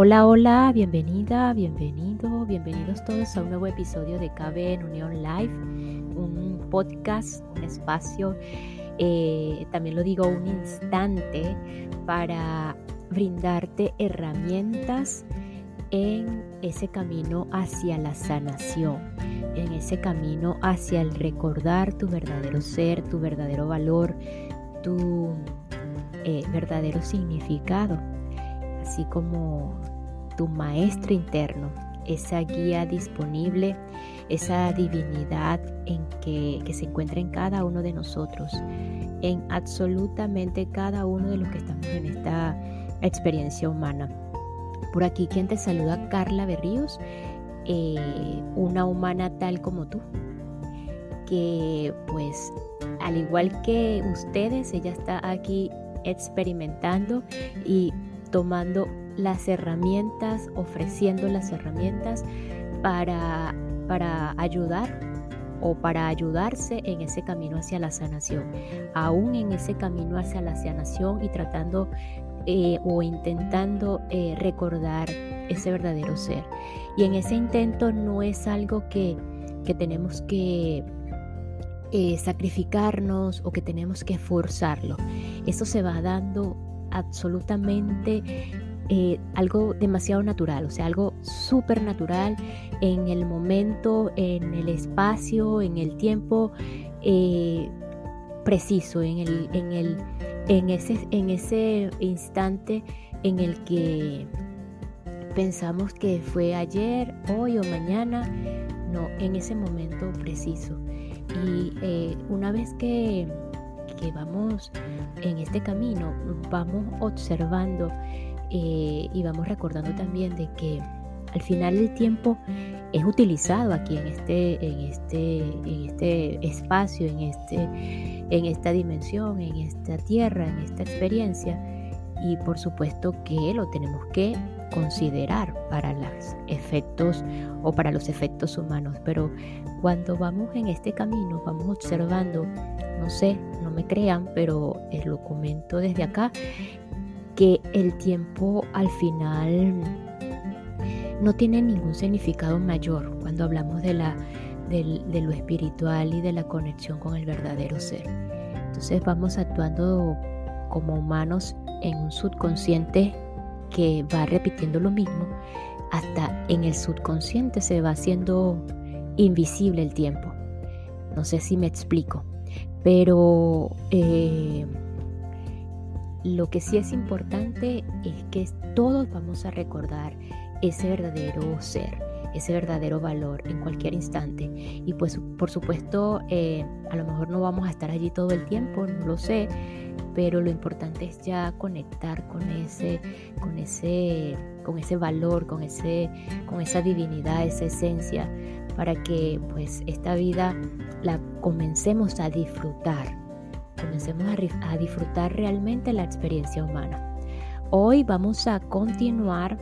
Hola, hola, bienvenida, bienvenido, bienvenidos todos a un nuevo episodio de KB en Unión Live, un podcast, un espacio, eh, también lo digo, un instante para brindarte herramientas en ese camino hacia la sanación, en ese camino hacia el recordar tu verdadero ser, tu verdadero valor, tu eh, verdadero significado. Así como tu maestro interno, esa guía disponible, esa divinidad en que, se encuentra en cada uno de nosotros, en absolutamente cada uno de los que estamos en esta experiencia humana. Por aquí quien te saluda, Carla Berríos, eh, una humana tal como tú, que pues al igual que ustedes, ella está aquí experimentando y tomando las herramientas, ofreciendo las herramientas para, para ayudar o para ayudarse en ese camino hacia la sanación, aún en ese camino hacia la sanación y tratando eh, o intentando eh, recordar ese verdadero ser. Y en ese intento no es algo que, que tenemos que eh, sacrificarnos o que tenemos que forzarlo. Eso se va dando absolutamente eh, algo demasiado natural, o sea, algo súper natural en el momento, en el espacio, en el tiempo eh, preciso, en, el, en, el, en, ese, en ese instante en el que pensamos que fue ayer, hoy o mañana, no, en ese momento preciso. Y eh, una vez que que vamos en este camino, vamos observando eh, y vamos recordando también de que al final el tiempo es utilizado aquí en este, en este, en este espacio, en, este, en esta dimensión, en esta tierra, en esta experiencia. Y por supuesto que lo tenemos que considerar para los efectos o para los efectos humanos. Pero cuando vamos en este camino, vamos observando, no sé, no me crean, pero lo comento desde acá, que el tiempo al final no tiene ningún significado mayor cuando hablamos de, la, de lo espiritual y de la conexión con el verdadero ser. Entonces vamos actuando como humanos en un subconsciente que va repitiendo lo mismo, hasta en el subconsciente se va haciendo invisible el tiempo. No sé si me explico, pero eh, lo que sí es importante es que todos vamos a recordar ese verdadero ser, ese verdadero valor en cualquier instante. Y pues por supuesto, eh, a lo mejor no vamos a estar allí todo el tiempo, no lo sé, pero lo importante es ya conectar con ese, con ese, con ese valor, con, ese, con esa divinidad, esa esencia, para que pues esta vida la comencemos a disfrutar, comencemos a, disfrutar realmente la experiencia humana. Hoy vamos a continuar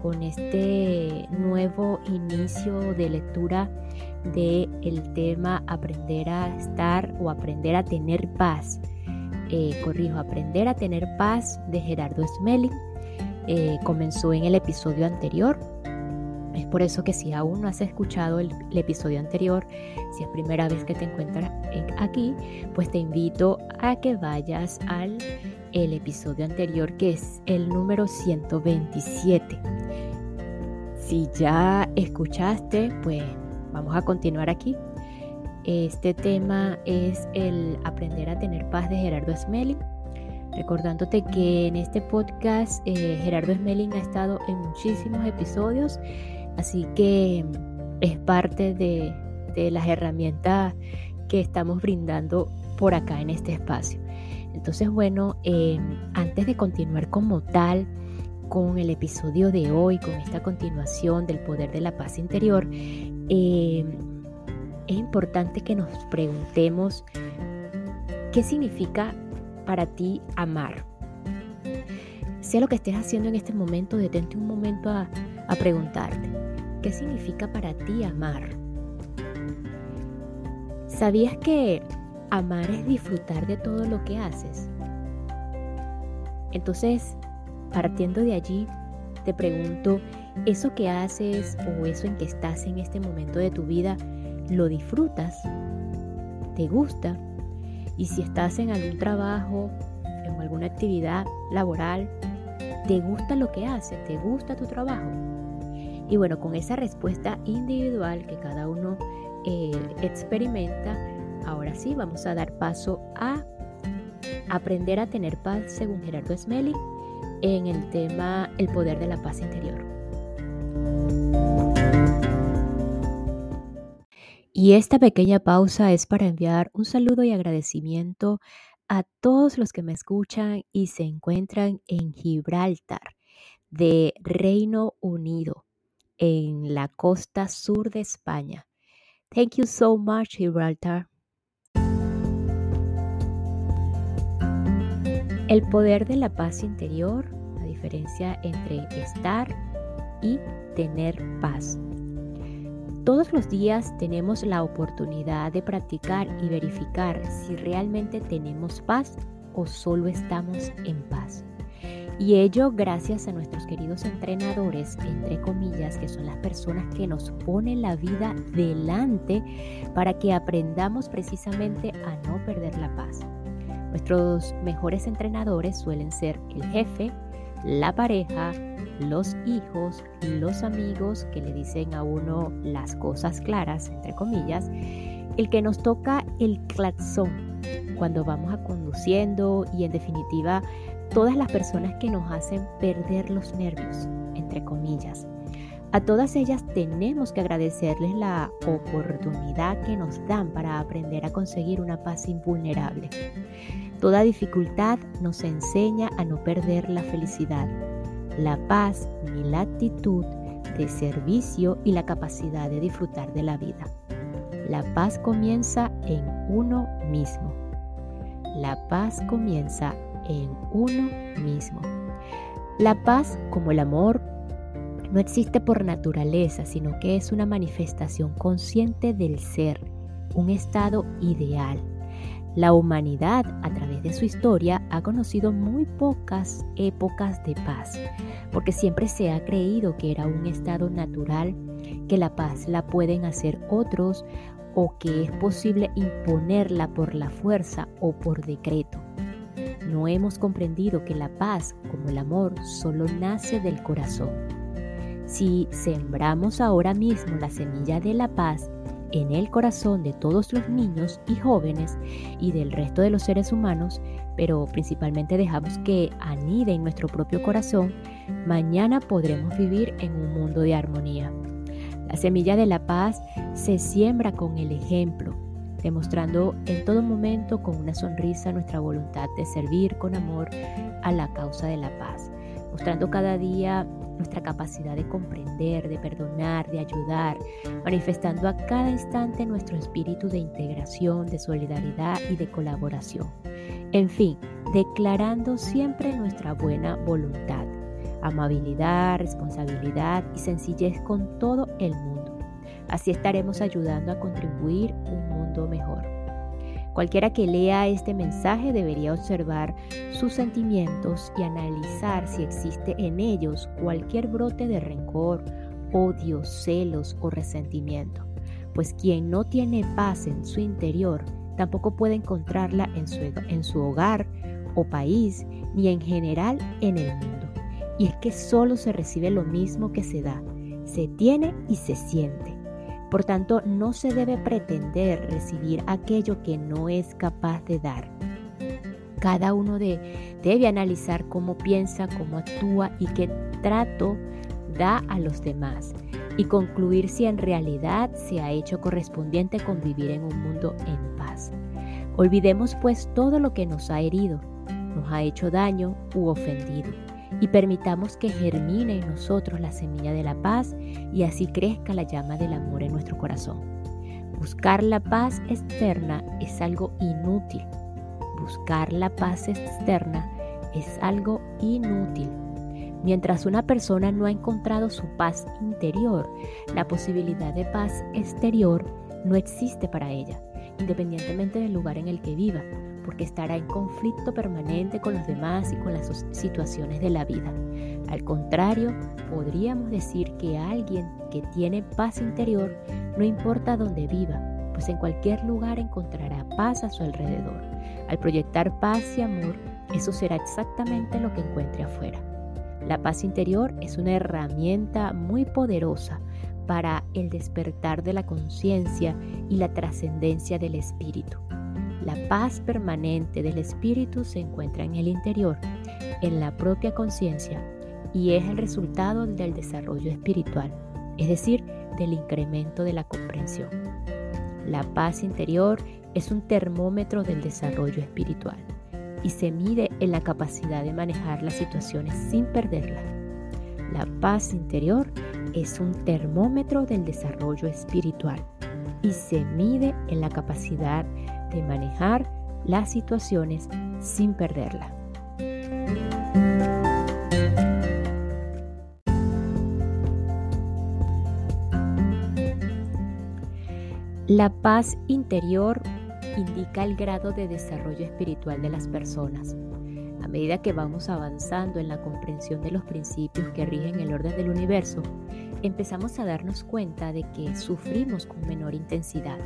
con este nuevo inicio de lectura del el tema aprender a estar o aprender a tener paz eh, corrijo, Aprender a tener paz de Gerardo Smelling. Eh, comenzó en el episodio anterior. Es por eso que si aún no has escuchado el, episodio anterior, si es primera vez que te encuentras aquí, pues te invito a que vayas al episodio anterior que es el número 127. Si ya escuchaste, pues vamos a continuar aquí este tema es el aprender a tener paz de Gerardo Smelling. Recordándote que en este podcast eh, Gerardo Smelling ha estado en muchísimos episodios, así que es parte de, las herramientas que estamos brindando por acá en este espacio. Entonces, bueno, em, antes de continuar como tal con el episodio de hoy, con esta continuación del poder de la paz interior, eh, es importante que nos preguntemos qué significa para ti amar. Sea lo que estés haciendo en este momento, detente un momento a, a preguntarte, ¿qué significa para ti amar? ¿Sabías que amar es disfrutar de todo lo que haces? Entonces, partiendo de allí, te pregunto, ¿eso que haces o eso en que estás en este momento de tu vida, lo disfrutas? ¿Te gusta? Y si estás en algún trabajo, en alguna actividad laboral, ¿te gusta lo que haces? ¿Te gusta tu trabajo? Y bueno, con esa respuesta individual que cada uno eh, experimenta, ahora sí vamos a dar paso a aprender a tener paz según Gerardo Smelly en el tema El poder de la paz interior. Y esta pequeña pausa es para enviar un saludo y agradecimiento a todos los que me escuchan y se encuentran en Gibraltar, de Reino Unido, en la costa sur de España. Thank you so much, Gibraltar. El poder de la paz interior, la diferencia entre estar y tener paz. Todos los días tenemos la oportunidad de practicar y verificar si realmente tenemos paz o solo estamos en paz. Y ello gracias a nuestros queridos entrenadores, entre comillas, que son las personas que nos ponen la vida delante para que aprendamos precisamente a no perder la paz. Nuestros mejores entrenadores suelen ser el jefe, la pareja, los hijos, los amigos que le dicen a uno las cosas claras, entre comillas, el que nos toca el claxon cuando vamos a conduciendo y en definitiva todas las personas que nos hacen perder los nervios, entre comillas. A todas ellas tenemos que agradecerles la oportunidad que nos dan para aprender a conseguir una paz invulnerable. Toda dificultad nos enseña a no perder la felicidad, la paz ni la actitud de servicio y la capacidad de disfrutar de la vida. La paz comienza en uno mismo. La paz comienza en uno mismo. La paz, como el amor, no existe por naturaleza, sino que es una manifestación consciente del ser, un estado ideal. La humanidad, a través de su historia, ha conocido muy pocas épocas de paz, porque siempre se ha creído que era un estado natural, que la paz la pueden hacer otros o que es posible imponerla por la fuerza o por decreto. No hemos comprendido que la paz, como el amor, solo nace del corazón si sembramos ahora mismo la semilla de la paz en el corazón de todos los niños y jóvenes y del resto de los seres humanos, pero principalmente dejamos que anide en nuestro propio corazón, mañana podremos vivir en un mundo de armonía. La semilla de la paz se siembra con el ejemplo, demostrando en todo momento con una sonrisa nuestra voluntad de servir con amor a la causa de la paz, mostrando cada día nuestra capacidad de comprender, de perdonar, de ayudar, manifestando a cada instante nuestro espíritu de integración, de solidaridad y de colaboración. En fin, declarando siempre nuestra buena voluntad, amabilidad, responsabilidad y sencillez con todo el mundo. Así estaremos ayudando a contribuir un mejor. Cualquiera que lea este mensaje debería observar sus sentimientos y analizar si existe en ellos cualquier brote de rencor, odio, celos o resentimiento. Pues quien no tiene paz en su interior tampoco puede encontrarla en su, en su hogar o país ni en general en el mundo. Y es que solo se recibe lo mismo que se da, se tiene y se siente. Por tanto, no se debe pretender recibir aquello que no es capaz de dar. Cada uno debe analizar cómo piensa, cómo actúa y qué trato da a los demás y concluir si en realidad se ha hecho correspondiente con vivir en un mundo en paz. Olvidemos pues todo lo que nos ha herido, nos ha hecho daño u ofendido y permitamos que germine en nosotros la semilla de la paz y así crezca la llama del amor en nuestro corazón. Buscar la paz externa es algo inútil. Buscar la paz externa es algo inútil. Mientras una persona no ha encontrado su paz interior, la posibilidad de paz exterior no existe para ella, independientemente del lugar en el que viva, porque estará en conflicto permanente con los demás y con las situaciones de la vida. Al contrario, podríamos decir que alguien que tiene paz interior, no importa dónde viva, pues en cualquier lugar encontrará paz a su alrededor. Al proyectar paz y amor, eso será exactamente lo que encuentre afuera. La paz interior es una herramienta muy poderosa para el despertar de la conciencia y la trascendencia del espíritu. La paz permanente del espíritu se encuentra en el interior, en la propia conciencia, y es el resultado del desarrollo espiritual, es decir, del incremento de la comprensión. La paz interior es un termómetro del desarrollo espiritual y se mide en la capacidad de manejar las situaciones sin perderla. La paz interior es un termómetro del desarrollo espiritual y se mide en la capacidad de manejar las situaciones sin perderla. La paz interior indica el grado de desarrollo espiritual de las personas. A medida que vamos avanzando en la comprensión de los principios que rigen el orden del universo, empezamos a darnos cuenta de que sufrimos con menor intensidad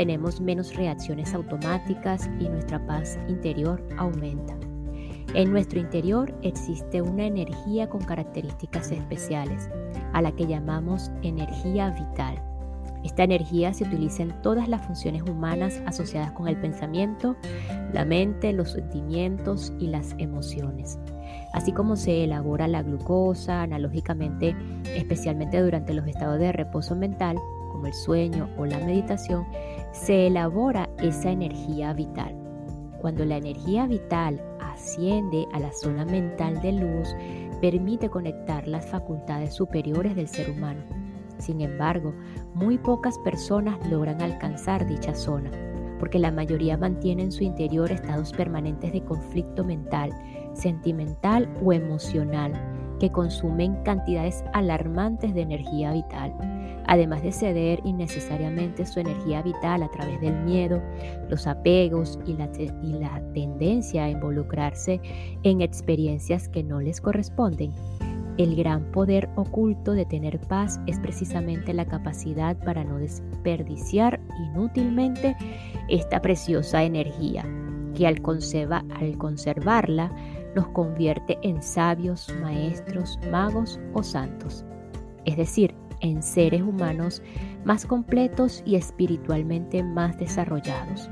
tenemos menos reacciones automáticas y nuestra paz interior aumenta. En nuestro interior existe una energía con características especiales, a la que llamamos energía vital. Esta energía se utiliza en todas las funciones humanas asociadas con el pensamiento, la mente, los sentimientos y las emociones. Así como se elabora la glucosa analógicamente, especialmente durante los estados de reposo mental, como el sueño o la meditación, se elabora esa energía vital. Cuando la energía vital asciende a la zona mental de luz, permite conectar las facultades superiores del ser humano. Sin embargo, muy pocas personas logran alcanzar dicha zona, porque la mayoría mantiene en su interior estados permanentes de conflicto mental, sentimental o emocional, que consumen cantidades alarmantes de energía vital además de ceder innecesariamente su energía vital a través del miedo, los apegos y la, tendencia a involucrarse en experiencias que no les corresponden. El gran poder oculto de tener paz es precisamente la capacidad para no desperdiciar inútilmente esta preciosa energía, que al, al conservarla nos convierte en sabios, maestros, magos o santos. Es decir, en seres humanos más completos y espiritualmente más desarrollados.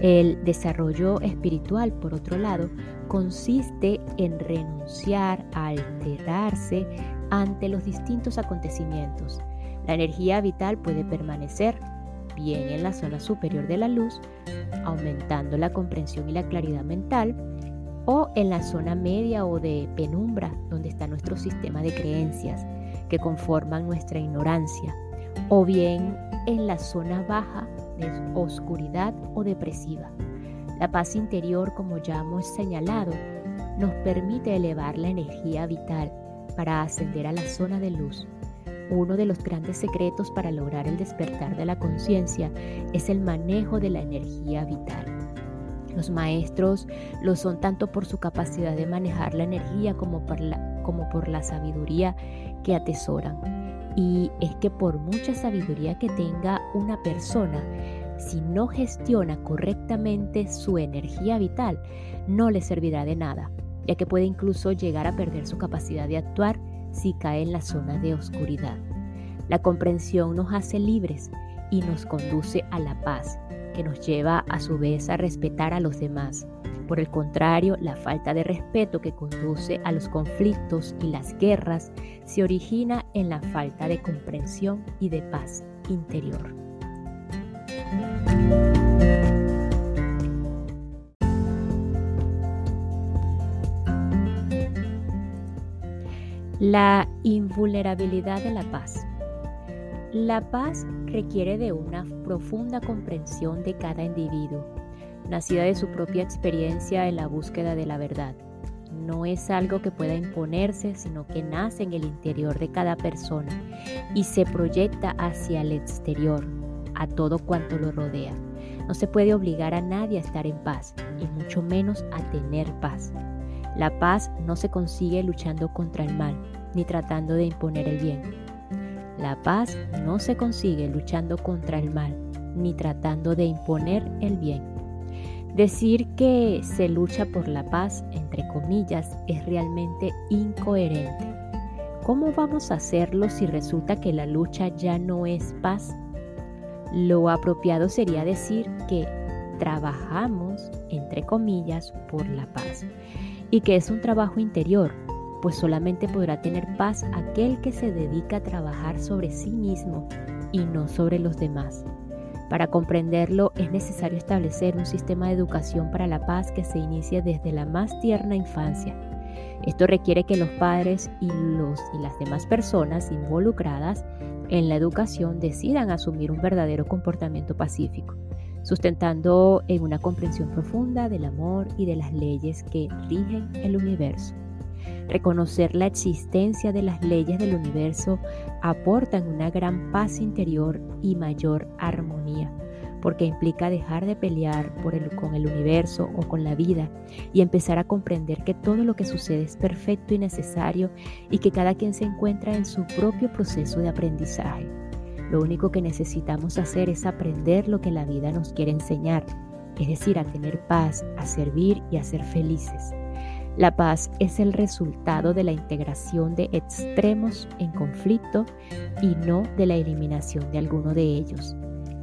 El desarrollo espiritual, por otro lado, consiste en renunciar a alterarse ante los distintos acontecimientos. La energía vital puede permanecer bien en la zona superior de la luz, aumentando la comprensión y la claridad mental, o en la zona media o de penumbra, donde está nuestro sistema de creencias, que conforman nuestra ignorancia, o bien en la zona baja de oscuridad o depresiva. La paz interior, como ya hemos señalado, nos permite elevar la energía vital para ascender a la zona de luz. Uno de los grandes secretos para lograr el despertar de la conciencia es el manejo de la energía vital. Los maestros lo son tanto por su capacidad de manejar la energía como por la, como por la sabiduría que atesoran. Y es que por mucha sabiduría que tenga una persona, si no gestiona correctamente su energía vital, no le servirá de nada, ya que puede incluso llegar a perder su capacidad de actuar si cae en la zona de oscuridad. La comprensión nos hace libres y nos conduce a la paz, que nos lleva a su vez a respetar a los demás. Por el contrario, la falta de respeto que conduce a los conflictos y las guerras se origina en la falta de comprensión y de paz interior. La invulnerabilidad de la paz. La paz requiere de una profunda comprensión de cada individuo, nacida de su propia experiencia en la búsqueda de la verdad. No es algo que pueda imponerse, sino que nace en el interior de cada persona y se proyecta hacia el exterior, a todo cuanto lo rodea. No se puede obligar a nadie a estar en paz, y mucho menos a tener paz. La paz no se consigue luchando contra el mal, ni tratando de imponer el bien. La paz no se consigue luchando contra el mal, ni tratando de imponer el bien. Decir que se lucha por la paz, entre comillas, es realmente incoherente. ¿Cómo vamos a hacerlo si resulta que la lucha ya no es paz? Lo apropiado sería decir que trabajamos, entre comillas, por la paz y que es un trabajo interior, pues solamente podrá tener paz aquel que se dedica a trabajar sobre sí mismo y no sobre los demás. Para comprenderlo es necesario establecer un sistema de educación para la paz que se inicie desde la más tierna infancia. Esto requiere que los padres y, los, y las demás personas involucradas en la educación decidan asumir un verdadero comportamiento pacífico sustentando en una comprensión profunda del amor y de las leyes que rigen el universo. Reconocer la existencia de las leyes del universo aportan una gran paz interior y mayor armonía, porque implica dejar de pelear con el universo o con la vida y empezar a comprender que todo lo que sucede es perfecto y necesario y que cada quien se encuentra en su propio proceso de aprendizaje. Lo único que necesitamos hacer es aprender lo que la vida nos quiere enseñar, es decir, a tener paz, a servir y a ser felices. La paz es el resultado de la integración de extremos en conflicto y no de la eliminación de alguno de ellos.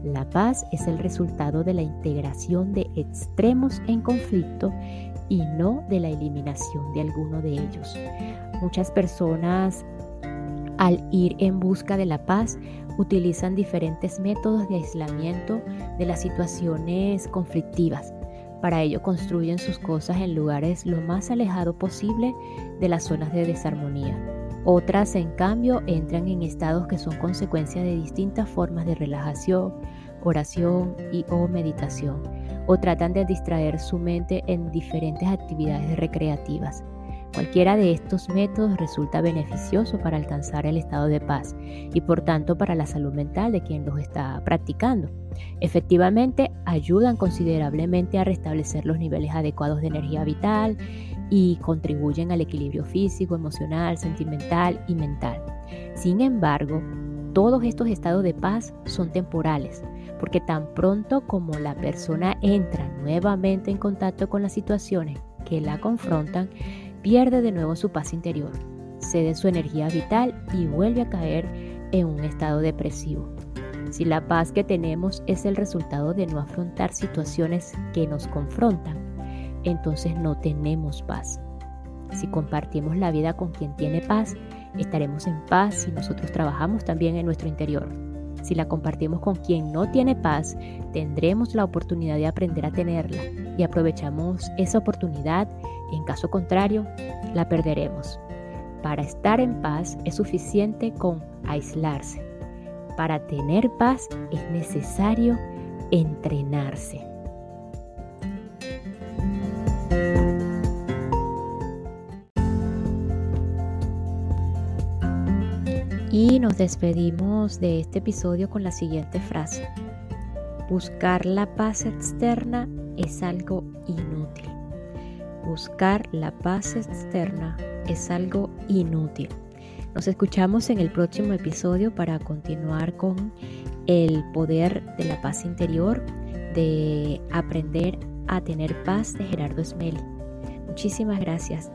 La paz es el resultado de la integración de extremos en conflicto y no de la eliminación de alguno de ellos. Muchas personas al ir en busca de la paz utilizan diferentes métodos de aislamiento de las situaciones conflictivas. Para ello construyen sus cosas en lugares lo más alejado posible de las zonas de desarmonía. Otras, en cambio, entran en estados que son consecuencia de distintas formas de relajación, oración y o meditación, o tratan de distraer su mente en diferentes actividades recreativas. Cualquiera de estos métodos resulta beneficioso para alcanzar el estado de paz y por tanto para la salud mental de quien los está practicando. Efectivamente, ayudan considerablemente a restablecer los niveles adecuados de energía vital y contribuyen al equilibrio físico, emocional, sentimental y mental. Sin embargo, todos estos estados de paz son temporales, porque tan pronto como la persona entra nuevamente en contacto con las situaciones que la confrontan, pierde de nuevo su paz interior, cede su energía vital y vuelve a caer en un estado depresivo. Si la paz que tenemos es el resultado de no afrontar situaciones que nos confrontan, entonces no tenemos paz. Si compartimos la vida con quien tiene paz, estaremos en paz si nosotros trabajamos también en nuestro interior. Si la compartimos con quien no tiene paz, tendremos la oportunidad de aprender a tenerla y aprovechamos esa oportunidad en caso contrario, la perderemos. Para estar en paz es suficiente con aislarse. Para tener paz es necesario entrenarse. Y nos despedimos de este episodio con la siguiente frase. Buscar la paz externa es algo inútil. Buscar la paz externa es algo inútil. Nos escuchamos en el próximo episodio para continuar con el poder de la paz interior, de aprender a tener paz de Gerardo Smeli. Muchísimas gracias.